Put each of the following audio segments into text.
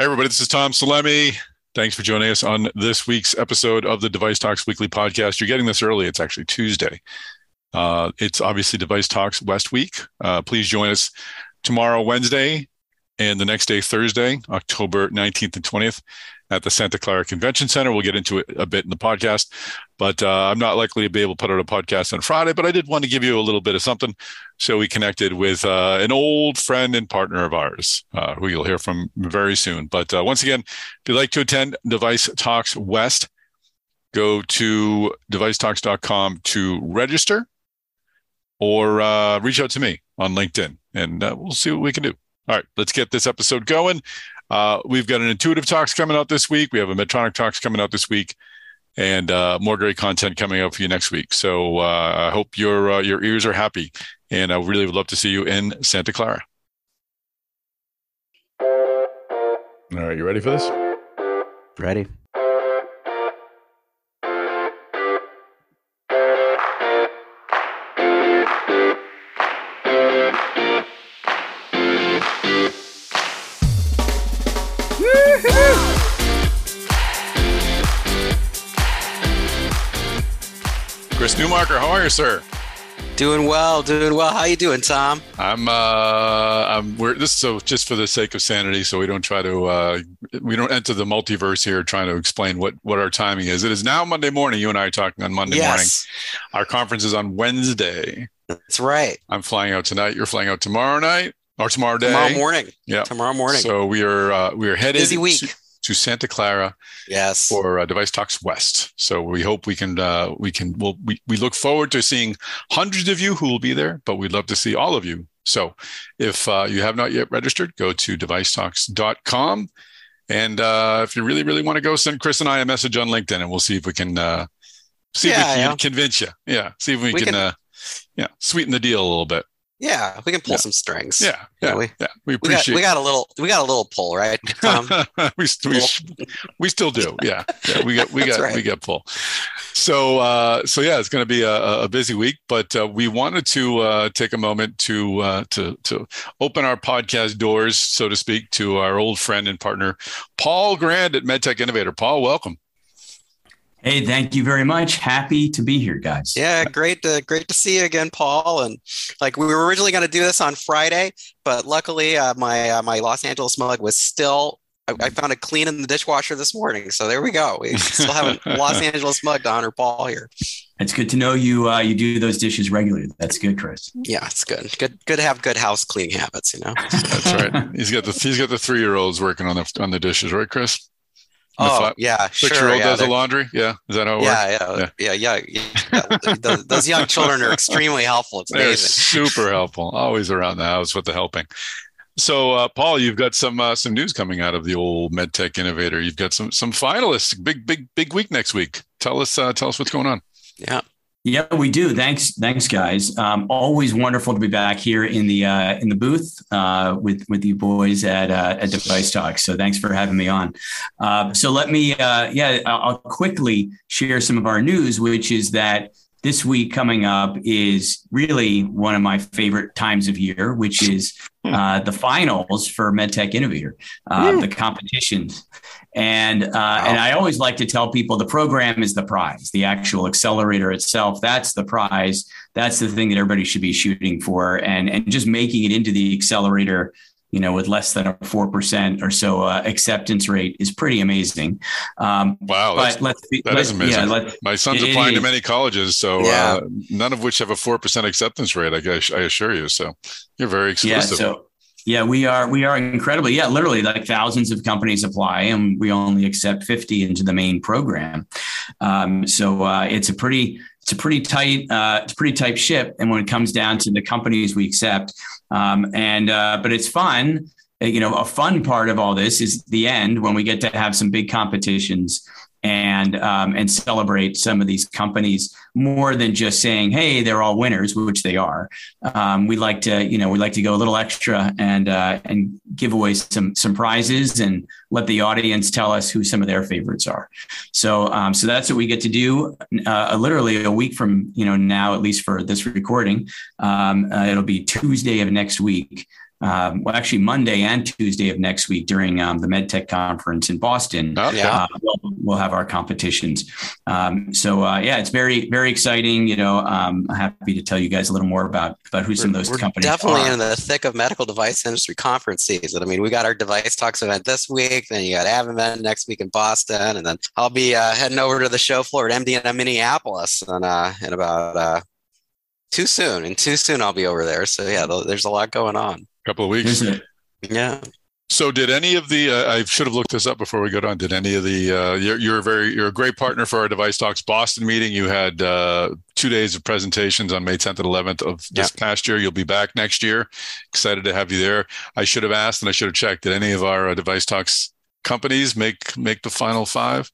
Hey, everybody, this is Tom Salemi. Thanks for joining us on this week's episode of the Device Talks Weekly Podcast. You're getting this early. It's actually Tuesday. Uh, it's obviously Device Talks West Week. Uh, please join us tomorrow, Wednesday, and the next day, Thursday, October 19th and 20th at the Santa Clara Convention Center. We'll get into it a bit in the podcast, but uh, I'm not likely to be able to put out a podcast on Friday, but I did want to give you a little bit of something. So we connected with uh, an old friend and partner of ours, uh, who you'll hear from very soon. But uh, once again, if you'd like to attend Device Talks West, go to devicetalks.com to register or uh, reach out to me on LinkedIn and uh, we'll see what we can do. All right, let's get this episode going. Uh, we've got an intuitive talks coming out this week. We have a Medtronic talks coming out this week, and uh, more great content coming out for you next week. So uh, I hope your uh, your ears are happy, and I really would love to see you in Santa Clara. All right, you ready for this? Ready. Chris Newmarker, how are you, sir? Doing well, doing well. How you doing, Tom? I'm uh I'm we're this so just for the sake of sanity, so we don't try to uh we don't enter the multiverse here trying to explain what what our timing is. It is now Monday morning. You and I are talking on Monday yes. morning. Our conference is on Wednesday. That's right. I'm flying out tonight. You're flying out tomorrow night or tomorrow day. Tomorrow morning. Yeah. Tomorrow morning. So we are uh, we are headed busy week. To, to Santa Clara yes for uh, Device Talks West. So we hope we can uh, we can well we, we look forward to seeing hundreds of you who will be there, but we'd love to see all of you. So if uh, you have not yet registered, go to devicetalks.com. And uh, if you really, really want to go, send Chris and I a message on LinkedIn and we'll see if we can uh, see Yeah, if we can yeah. convince you. Yeah. See if we, We can, can- uh, yeah, sweeten the deal a little bit. Yeah, we can pull Yeah. some strings. Yeah. Yeah, we- yeah. We We got, appreciate we got a little we got a little pull, right? Tom? we, we, we still do. Yeah. yeah. We got, we got, right. we got pull. So, uh, so yeah, it's going to be a, a busy week, but uh, we wanted to uh, take a moment to uh, to to open our podcast doors, so to speak, to our old friend and partner, Paul Grand at MedTech Innovator. Paul, welcome. Hey, thank you very much. Happy to be here, guys. Yeah, great to great to see you again, Paul. And like we were originally going to do this on Friday, but luckily uh, my uh, my Los Angeles mug was still. I, I found it clean in the dishwasher this morning, so there we go. We still have a Los Angeles mug to honor Paul here. It's good to know you. Uh, you do those dishes regularly. That's good, Chris. Yeah, it's good. Good, good to have good house cleaning habits. You know. That's right. He's got the he's got the three year olds working on the on the dishes, right, Chris? Oh fi- yeah, Six-year-old yeah, does the laundry. Yeah, is that how it works? yeah, yeah, yeah, yeah, yeah. Those, those young children are extremely helpful. It's They're amazing. super helpful. Always around the house with the helping. So, uh, Paul, you've got some uh, some news coming out of the old MedTech Innovator. You've got some some finalists. Big big big week next week. Tell us uh, tell us what's going on. Yeah, Yeah, we do. Thanks, thanks, guys. Um, always wonderful to be back here in the uh, in the booth uh, with with you boys at uh, at Device Talk. So thanks for having me on. Uh, so let me, uh, yeah, I'll quickly share some of our news, which is that this week coming up is really one of my favorite times of year, which is uh, the finals for MedTech Innovator, uh, the competitions. And uh, and I always like to tell people the program is the prize, the actual accelerator itself. That's the prize. That's the thing that everybody should be shooting for, and and just making it into the accelerator. You know, with less than a four percent or so uh, acceptance rate is pretty amazing. Um, Wow, that's, but let's be, that let's, is amazing. Yeah, my son's it applying to many colleges, so Yeah. uh, none of which have a four percent acceptance rate. I guess I assure you. So you're very yeah exclusive. so yeah we are we are incredibly yeah literally like thousands of companies apply and we only accept 50 into the main program. Um, so uh, it's a pretty it's a pretty tight uh, it's a pretty tight ship and when it comes down to the companies we accept um, and uh, but it's fun. You know a fun part of all this is the end when we get to have some big competitions and um, and celebrate some of these companies more than just saying hey they're all winners which they are. Um, we like to you know we like to go a little extra and uh, and give away some some prizes and let the audience tell us who some of their favorites are. So um, so that's what we get to do uh, literally a week from you know now at least for this recording. Um, uh, it'll be tuesday of next week um, well, actually Monday and Tuesday of next week during um, the MedTech conference in Boston. Okay. Uh, we'll, we'll, have our competitions. Um, so uh, yeah, it's very very exciting. You know, um, I'm happy to tell you guys a little more about about who some of those we're companies definitely are. in the thick of medical device industry conference season. I mean, we got our device talks event this week, then you got AdvaMed next week in Boston, and then I'll be uh, heading over to the show floor at MD in Minneapolis and uh, in about uh, too soon. And too soon, I'll be over there. So yeah, there's a lot going on. Couple of weeks. There's a- Yeah. So, did any of the? Uh, I should have looked this up before we got on. Did any of the? Uh, you're, you're a very you're a great partner for our Device Talks Boston meeting. You had uh, two days of presentations on May 10th and 11th of this past year. You'll be back next year. Excited to have you there. I should have asked and I should have checked. Did any of our uh, Device Talks companies make make the final five?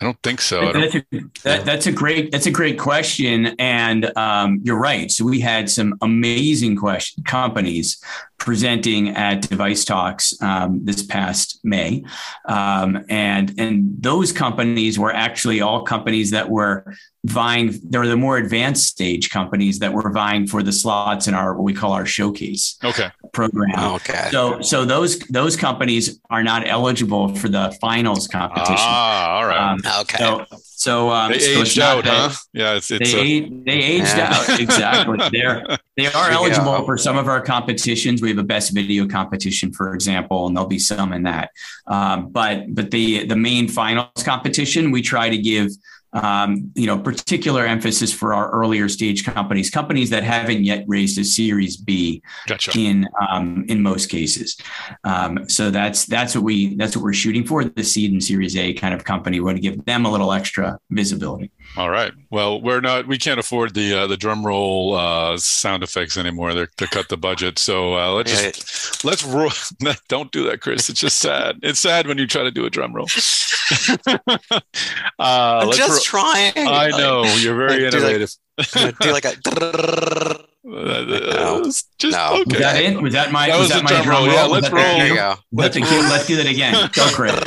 I don't think so. I don't, That's a, that, that's a great that's a great question, and um, you're right. So we had some amazing question companies presenting at Device Talks um, this past May, um, and and those companies were actually all companies that were vying. They were the more advanced stage companies that were vying for the slots in our what we call our showcase okay. program. Okay. So so those those companies are not eligible for for the finals competition. Ah, all right. Um, okay. so so um, they so it's aged out, that- huh? Yeah, it's it's. they, a- they aged Yeah. out exactly. They're they are eligible go. for some of our competitions. We have a best video competition, for example, and there'll be some in that. Um, but but the the main finals competition, we try to give um, you know particular emphasis for our earlier stage companies, companies that haven't yet raised a Series B gotcha. in um, in most cases. Um, so that's that's what we that's what we're shooting for. The seed and Series A kind of company. We want to give them a little extra visibility. All right. Well, we're not. We can't afford the uh, the drum roll uh, sound effects anymore. They're to cut the budget. So uh, let's Yeah, just let's roll. Don't do that, Chris. It's just sad. It's sad when you try to do a drum roll. uh, I'm let's just ro- trying. I know you're very like, do like- innovative. do like a. Uh, just No. okay. Was that it? Was that my That was, was that my drum drum roll. roll? Yeah, let's that the roll. There you go. Was that Let's the Let's do that again. Go, Chris.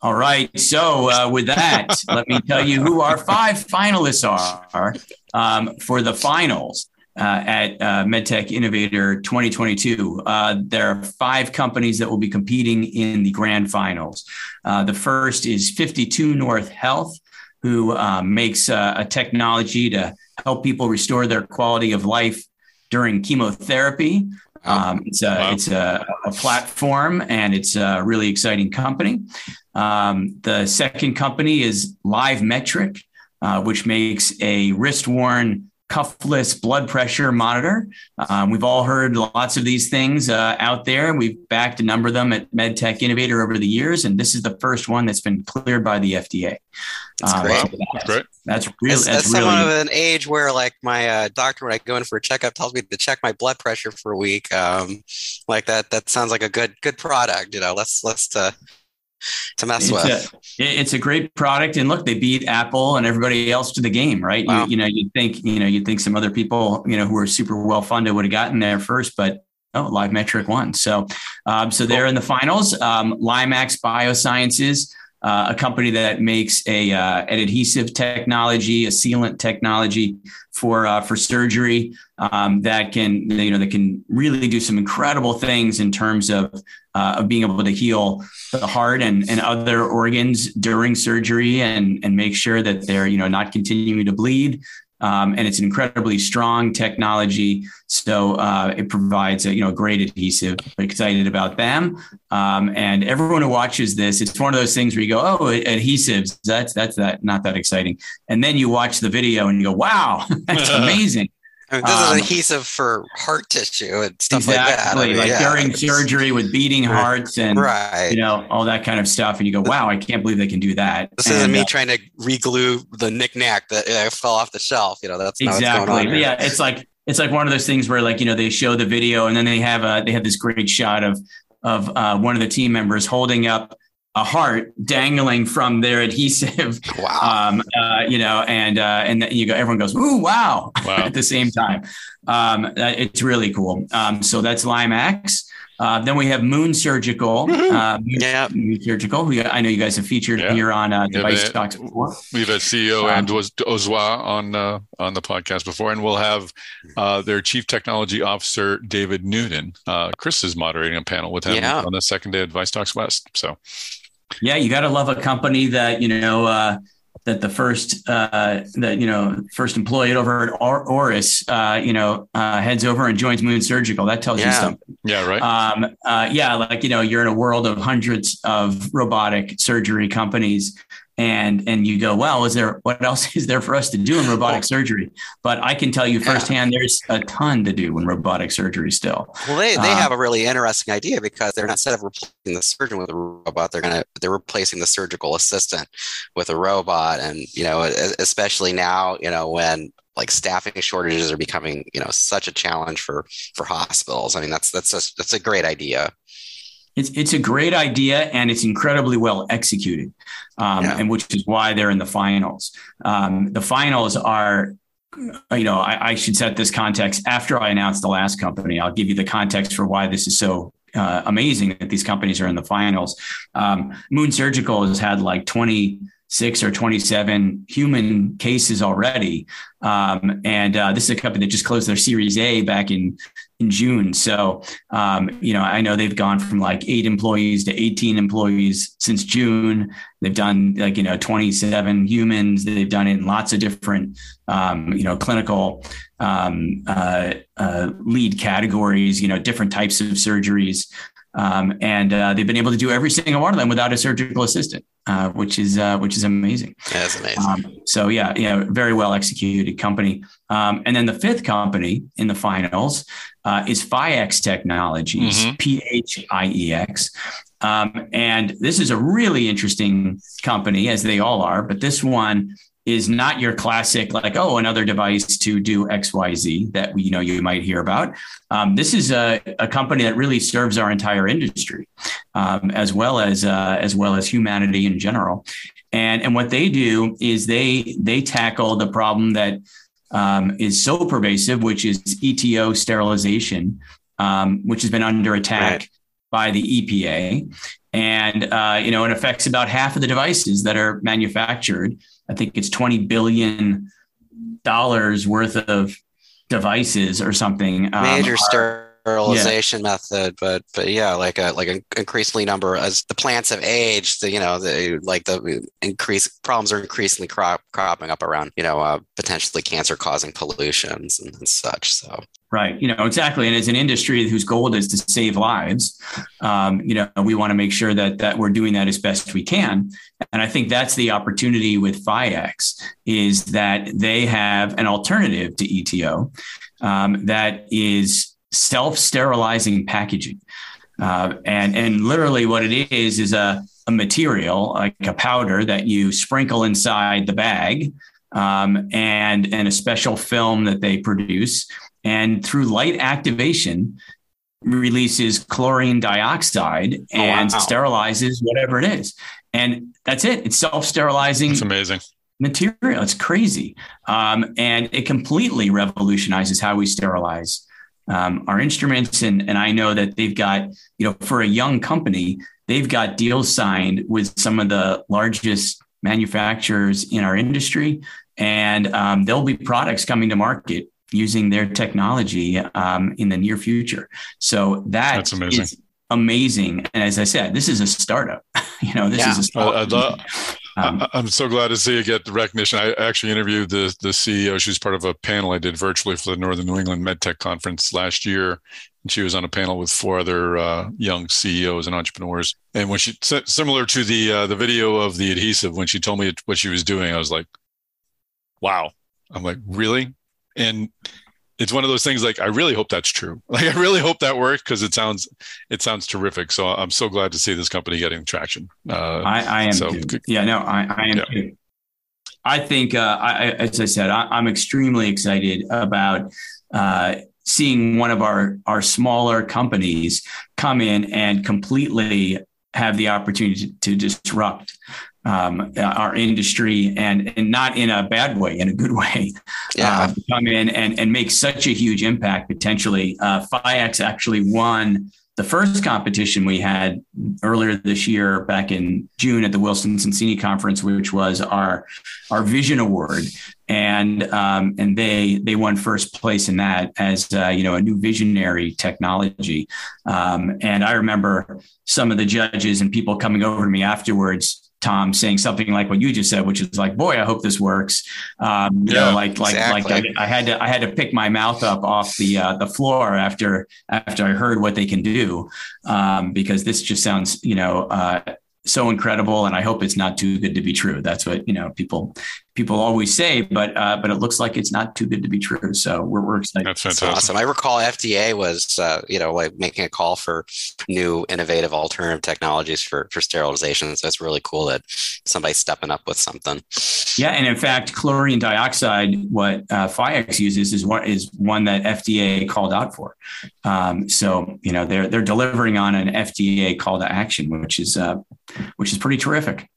All right. So uh, with that, let me tell you who our five finalists are um, for the finals. Uh, at uh, MedTech Innovator 2022. Uh, there are five companies that will be competing in the grand finals. Uh, the first is 52 North Health, who um, makes uh, a technology to help people restore their quality of life during chemotherapy. Um, it's a Wow. it's a, a platform and it's a really exciting company. Um, the second company is LiveMetric, uh, which makes a wrist worn cuffless blood pressure monitor. Um, we've all heard lots of these things uh, out there. We've backed a number of them at MedTech Innovator over the years, and this is the first one that's been cleared by the FDA. That's Um, great. so That's that's, great. that's really As, that's as someone of an age where, like, my uh, doctor, when I go in for a checkup, tells me to check my blood pressure for a week. Um, like that, that sounds like a good, good product. You know, let's let's to to mess it's with. a, it's a great product. And look they beat apple and everybody else to the game right? Wow. you, you know you'd think you know you'd think some other people you know who are super well funded would have gotten there first but oh LiveMetric won. So um, so they're in the finals. Um, limax biosciences uh, a company that makes a uh, an adhesive technology a sealant technology for uh, for surgery um, that can you know that can really do some incredible things in terms of uh, of being able to heal the heart and, and other organs during surgery and, and make sure that they're you know not continuing to bleed. Um, and it's an incredibly strong technology, so uh, it provides a you know great adhesive. Excited about them, um, and everyone who watches this, it's one of those things where you go, "Oh, adhesives, that's that's that not that exciting," and then you watch the video and you go, "Wow, that's amazing." I mean, this Um, is adhesive for heart tissue and stuff exactly, like that. I mean, like yeah, during it's- surgery with beating hearts and right? you know all that kind of stuff and you go wow i can't believe they can do that This isn't me uh, trying to reglue the knickknack that uh, fell off the shelf. You know, that's not what's going exactly yeah it's like it's like one of those things where like you know they show the video and then they have a they have this great shot of of uh, one of the team members holding up a heart dangling from their adhesive Wow. um, uh, you know and uh, and you go everyone goes ooh wow Wow. at the same time um, it's really cool um, so that's limax Uh, then we have Moon Surgical. Uh, Moon, yeah, Moon Surgical. We, I know you guys have featured Yeah. here on uh, Device they- Talks before. We've had CEO Um, and was Osdoit on uh, on the podcast before, and we'll have uh, their Chief Technology Officer David Noonan. Uh, Chris is moderating a panel with him Yeah. on the second day of Device Talks West. So Yeah, you got to love a company that you know uh, that the first uh, that you know first employee over at Or- Auris, uh, you know, uh, heads over and joins Moon Surgical. That tells you something. yeah, right. Um, uh, yeah, like you know, you're in a world of hundreds of robotic surgery companies, and and you go, well, is there what else is there for us to do in robotic surgery? But I can tell you Yeah. firsthand, there's a ton to do in robotic surgery still. Well, they, they Uh, have a really interesting idea because they're not instead of replacing the surgeon with a robot, they're gonna they're replacing the surgical assistant with a robot, and you know, especially now, you know, when like staffing shortages are becoming you know such a challenge for for hospitals. I mean, that's that's a, that's a great idea. It's it's a great idea and it's incredibly well executed, um, Yeah. and which is why they're in the finals. Um, the finals are, you know, I, I should set this context after I announce the last company. I'll give you the context for why this is so uh, amazing that these companies are in the finals. Um, Moon Surgical has had like twenty six or 27 human cases already. Um, and uh, this is a company that just closed their Series A back in in June. So, um, you know, I know they've gone from like eight employees to 18 employees since June. They've done like, you know, 27 humans. They've done it in lots of different, um, you know, clinical um, uh, uh, lead categories, you know, different types of surgeries. Um, and uh, they've been able to do every single one of them without a surgical assistant, uh, which is uh, which is amazing. That's amazing. Um, so yeah, yeah, very well executed company. Um, and then the fifth company in the finals uh, is Phiex Technologies, Mhm. P H I E X. Um, and this is a really interesting company, as they all are. But this one is not your classic like oh another device to do X Y Z that you know you might hear about. Um, this is a, a company that really serves our entire industry, um, as well as uh, as well as humanity in general. And and what they do is they they tackle the problem that um, is so pervasive, which is ETO sterilization, um, which has been under attack Right. by the EPA, and uh, you know it affects about half of the devices that are manufactured. I think it's twenty billion dollars worth of devices or something. um, Major are- sterilization method, but but yeah, like a like an increasingly number as the plants have aged, the, you know, the like the increase problems are increasingly crop, cropping up around, you know, uh, potentially cancer causing pollutions and, and such. So Right. You know, exactly. And as an industry whose goal is to save lives, um, you know, we want to make sure that that we're doing that as best we can. And I think that's the opportunity with Phiex is that they have an alternative to ETO um, that is self-sterilizing packaging. Uh, and and literally what it is is a, a material like a powder that you sprinkle inside the bag um, and and a special film that they produce and through light activation releases chlorine dioxide and wow. sterilizes whatever it is and that's it it's self-sterilizing It's amazing. material it's crazy um, and it completely revolutionizes how we sterilize um, our instruments and, and i know that they've got you know for a young company they've got deals signed with some of the largest manufacturers in our industry and um, there'll be products coming to market using their technology um, in the near future. So that That's amazing. is amazing. And as I said, this is a startup. you know, this Yeah. is a startup. I- I'd love- Um, I'm so glad to see you get the recognition. I actually interviewed the the CEO. She's part of a panel I did virtually for the Northern New England MedTech Conference last year, and she was on a panel with four other uh, young CEOs and entrepreneurs. And when she si- similar to the uh, the video of the adhesive, when she told me what she was doing, I was like, "Wow!" I'm like, "Really?" And it's one of those things like I really hope that's true. Like I really hope that worked because it sounds it sounds terrific. So I'm so glad to see this company getting traction. Uh, I, I am so too. Yeah, no, I, I am Yeah. too. I think, uh, I, as I said, I, I'm extremely excited about uh, seeing one of our our smaller companies come in and completely have the opportunity to, to disrupt um, our industry and and not in a bad way, in a good way. yeah, uh, come in and, and make such a huge impact potentially. Uh, Phiex actually won the first competition we had earlier this year, back in June at the Wilson Sonsini conference, which was our our Vision Award, and um, and they they won first place in that as uh, you know a new visionary technology. Um, and I remember some of the judges and people coming over to me afterwards Tom saying something like what you just said, which is like, "Boy, I hope this works." Um, you yeah, know, like like exactly. like I, I, had to I had to pick my mouth up off the uh, the floor after after I heard what they can do, um, because this just sounds you know uh, so incredible, and I hope it's not too good to be true. That's what you know people people always say, but uh, but it looks like it's not too good to be true. So we're, we're excited. That's fantastic. That's awesome. I recall FDA was uh, you know like making a call for new innovative alternative technologies for for sterilization. So it's really cool that somebody's stepping up with something. Yeah, and in fact, chlorine dioxide, what uh, Phiex uses, is one is one that FDA called out for. Um, so you know they're they're delivering on an FDA call to action, which is uh, which is pretty terrific.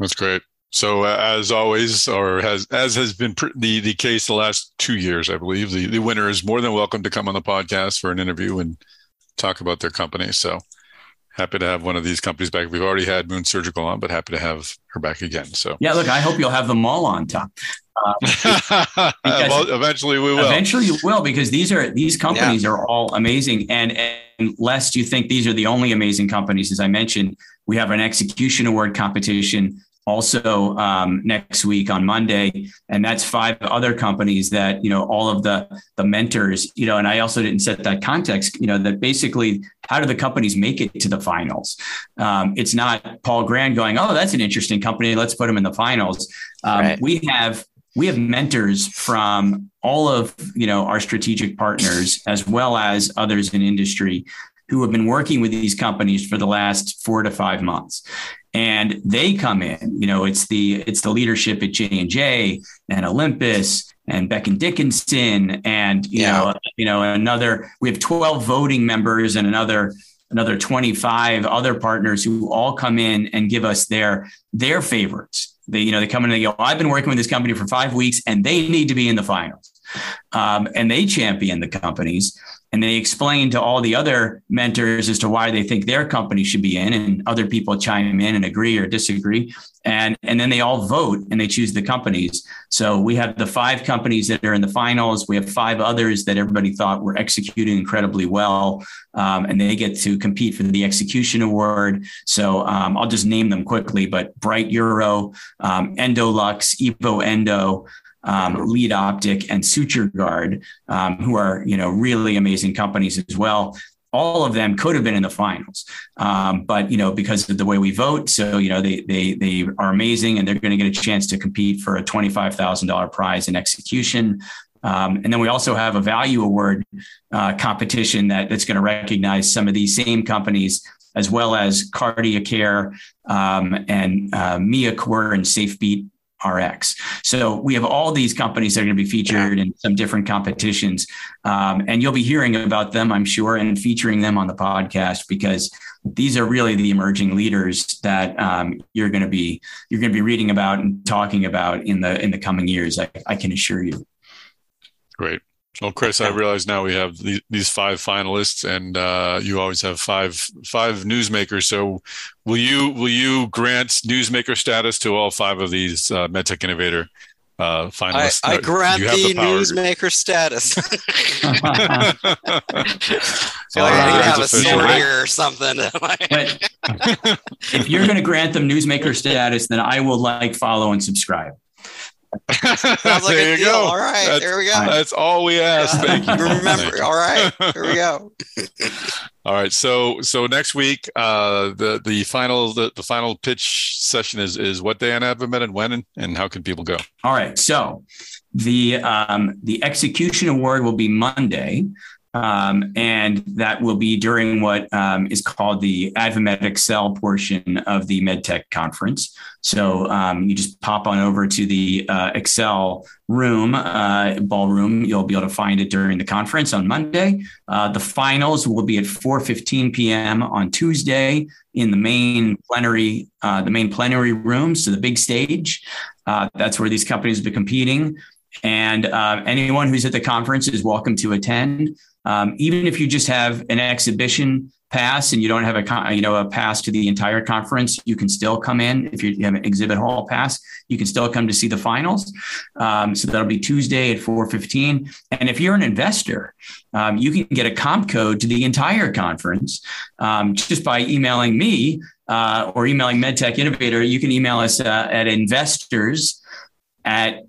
That's great. So uh, as always, or has as has been pr- the the case the last two years, I believe the the winner is more than welcome to come on the podcast for an interview and talk about their company. So happy to have one of these companies back. We've already had Moon Surgical on, but happy to have her back again. So yeah, look, I hope you'll have them all on, Tom. Uh, well, eventually we will. Eventually you will, because these are these companies yeah. are all amazing. And, and lest you think these are the only amazing companies, as I mentioned, we have an execution award competition also um, next week on Monday, and that's five other companies that you know all of the the mentors, you know, and I also didn't set that context, you know, that basically how do the companies make it to the finals? Um, it's not Paul Grand going, oh, that's an interesting company, let's put them in the finals. Um, right. We have we have mentors from all of you know our strategic partners as well as others in industry who have been working with these companies for the last four to five months. And they come in you know it's the it's the leadership at j&j and olympus and Becton Dickinson and you yeah. know you know another we have 12 voting members and another another 25 other partners who all come in and give us their their favorites. They you know they come in and they go I've been working with this company for 5 weeks and they need to be in the finals. Um, and they champion the companies and they explain to all the other mentors as to why they think their company should be in and other people chime in and agree or disagree. And and then they all vote and they choose the companies. So we have the five companies that are in the finals. We have five others that everybody thought were executing incredibly well. Um, and they get to compete for the execution award. So um, i'll just name them quickly but Bright Uro um, endolux evo endo um, LeadOptik, and Suture Guard, um, who are you know really amazing companies as well. All of them could have been in the finals, um, but you know because of the way we vote, so you know they they they are amazing, and they're going to get a chance to compete for a twenty five thousand dollar prize in execution. Um, and then we also have a value award uh, competition that, that's going to recognize some of these same companies as well as Cardiacare um, and uh, MiaCore and SafeBeat RX. So we have all these companies that are going to be featured in some different competitions, um, and you'll be hearing about them, I'm sure, and featuring them on the podcast because these are really the emerging leaders that um, you're going to be you're going to be reading about and talking about in the in the coming years. I, I can assure you. Great. Well, Chris, I realize now we have the, these five finalists, and uh, you always have five five newsmakers. So, will you will you grant newsmaker status to all five of these uh, MedTech Innovator uh, finalists? I, I grant the, the newsmaker status. so I need to have a sword here or something. if you're going to grant them newsmaker status, then I will like, follow, and subscribe. Sounds like there you deal. go. All right, that's, there we go. That's all we ask. Thank you. Remember. all right, here we go. all right. So so next week, uh, the the final the, the final pitch session is is what day on AdvaMed and when and, and how can people go? All right. So the um, the execution award will be Monday. Um, and that will be during what um, is called the AdvaMed Accel portion of the MedTech conference. So um, you just pop on over to the uh, Accel room, uh, ballroom. You'll be able to find it during the conference on Monday. Uh, the finals will be at 4:15 p.m. on Tuesday in the main plenary, uh, the main plenary room, so the big stage. Uh, that's where these companies will be competing. And uh, anyone who's at the conference is welcome to attend. Um, even if you just have an exhibition pass and you don't have a you know a pass to the entire conference, you can still come in. If you have an exhibit hall pass, you can still come to see the finals. Um, so that'll be Tuesday at 4:15. And if you're an investor, um, you can get a comp code to the entire conference um, just by emailing me uh, or emailing MedTech Innovator. You can email us uh, at investors at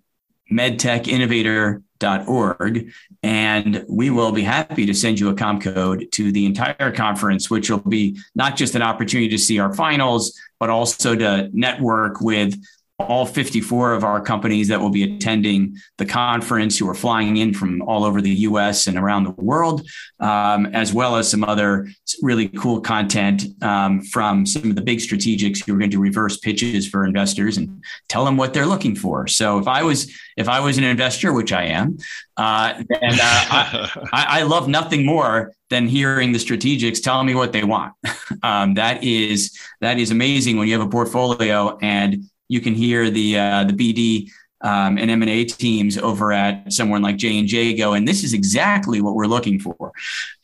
medtechinnovator.com org, and we will be happy to send you a comp code to the entire conference, which will be not just an opportunity to see our finals, but also to network with all 54 of our companies that will be attending the conference who are flying in from all over the US and around the world, um, as well as some other really cool content um, from some of the big strategics who are going to reverse pitches for investors and tell them what they're looking for. So if I was if I was an investor, which I am, uh, and uh, I, I, love nothing more than hearing the strategics tell me what they want. Um, that is that is amazing when you have a portfolio and you can hear the uh, the BD um, and M&A teams over at someone like J&J go, and this is exactly what we're looking for.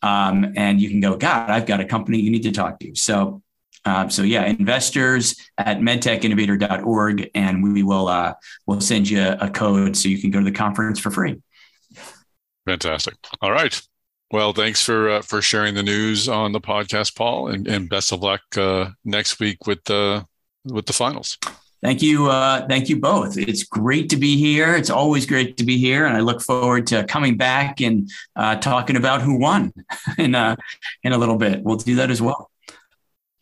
Um, and you can go, God, I've got a company you need to talk to. So, um, so yeah, investors at medtechinnovator.org, and we will uh, we'll send you a code so you can go to the conference for free. Fantastic. All right. Well, thanks for uh, for sharing the news on the podcast, Paul, and, and best of luck uh, next week with the with the finals. Thank you. Uh, thank you both. It's great to be here. It's always great to be here. And I look forward to coming back and uh, talking about who won in, uh, in a little bit. We'll do that as well.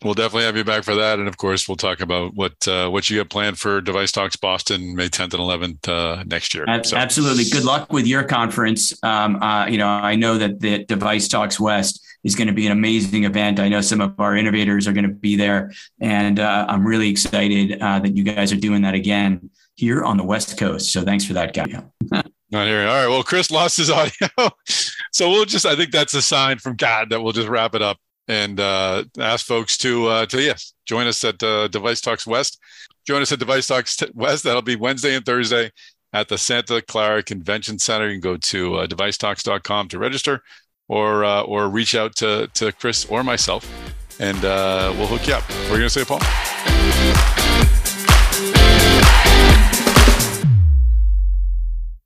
We'll definitely have you back for that, and of course, we'll talk about what uh, what you have planned for Device Talks Boston, May 10th and 11th uh, next year. So. Absolutely. Good luck with your conference. Um, uh, you know, I know that the Device Talks West is going to be an amazing event. I know some of our innovators are going to be there, and uh, I'm really excited uh, that you guys are doing that again here on the West Coast. So thanks for that, guy. Not here. All right. Well, Chris lost his audio, so we'll just. I think that's a sign from God that we'll just wrap it up and uh, ask folks to uh, to yes join us at uh, Device Talks West. Join us at Device Talks West. That'll be Wednesday and Thursday at the Santa Clara Convention Center. You can go to uh, devicetalks.com to register or uh, or reach out to to Chris or myself, and uh, we'll hook you up. What are gonna say, Paul?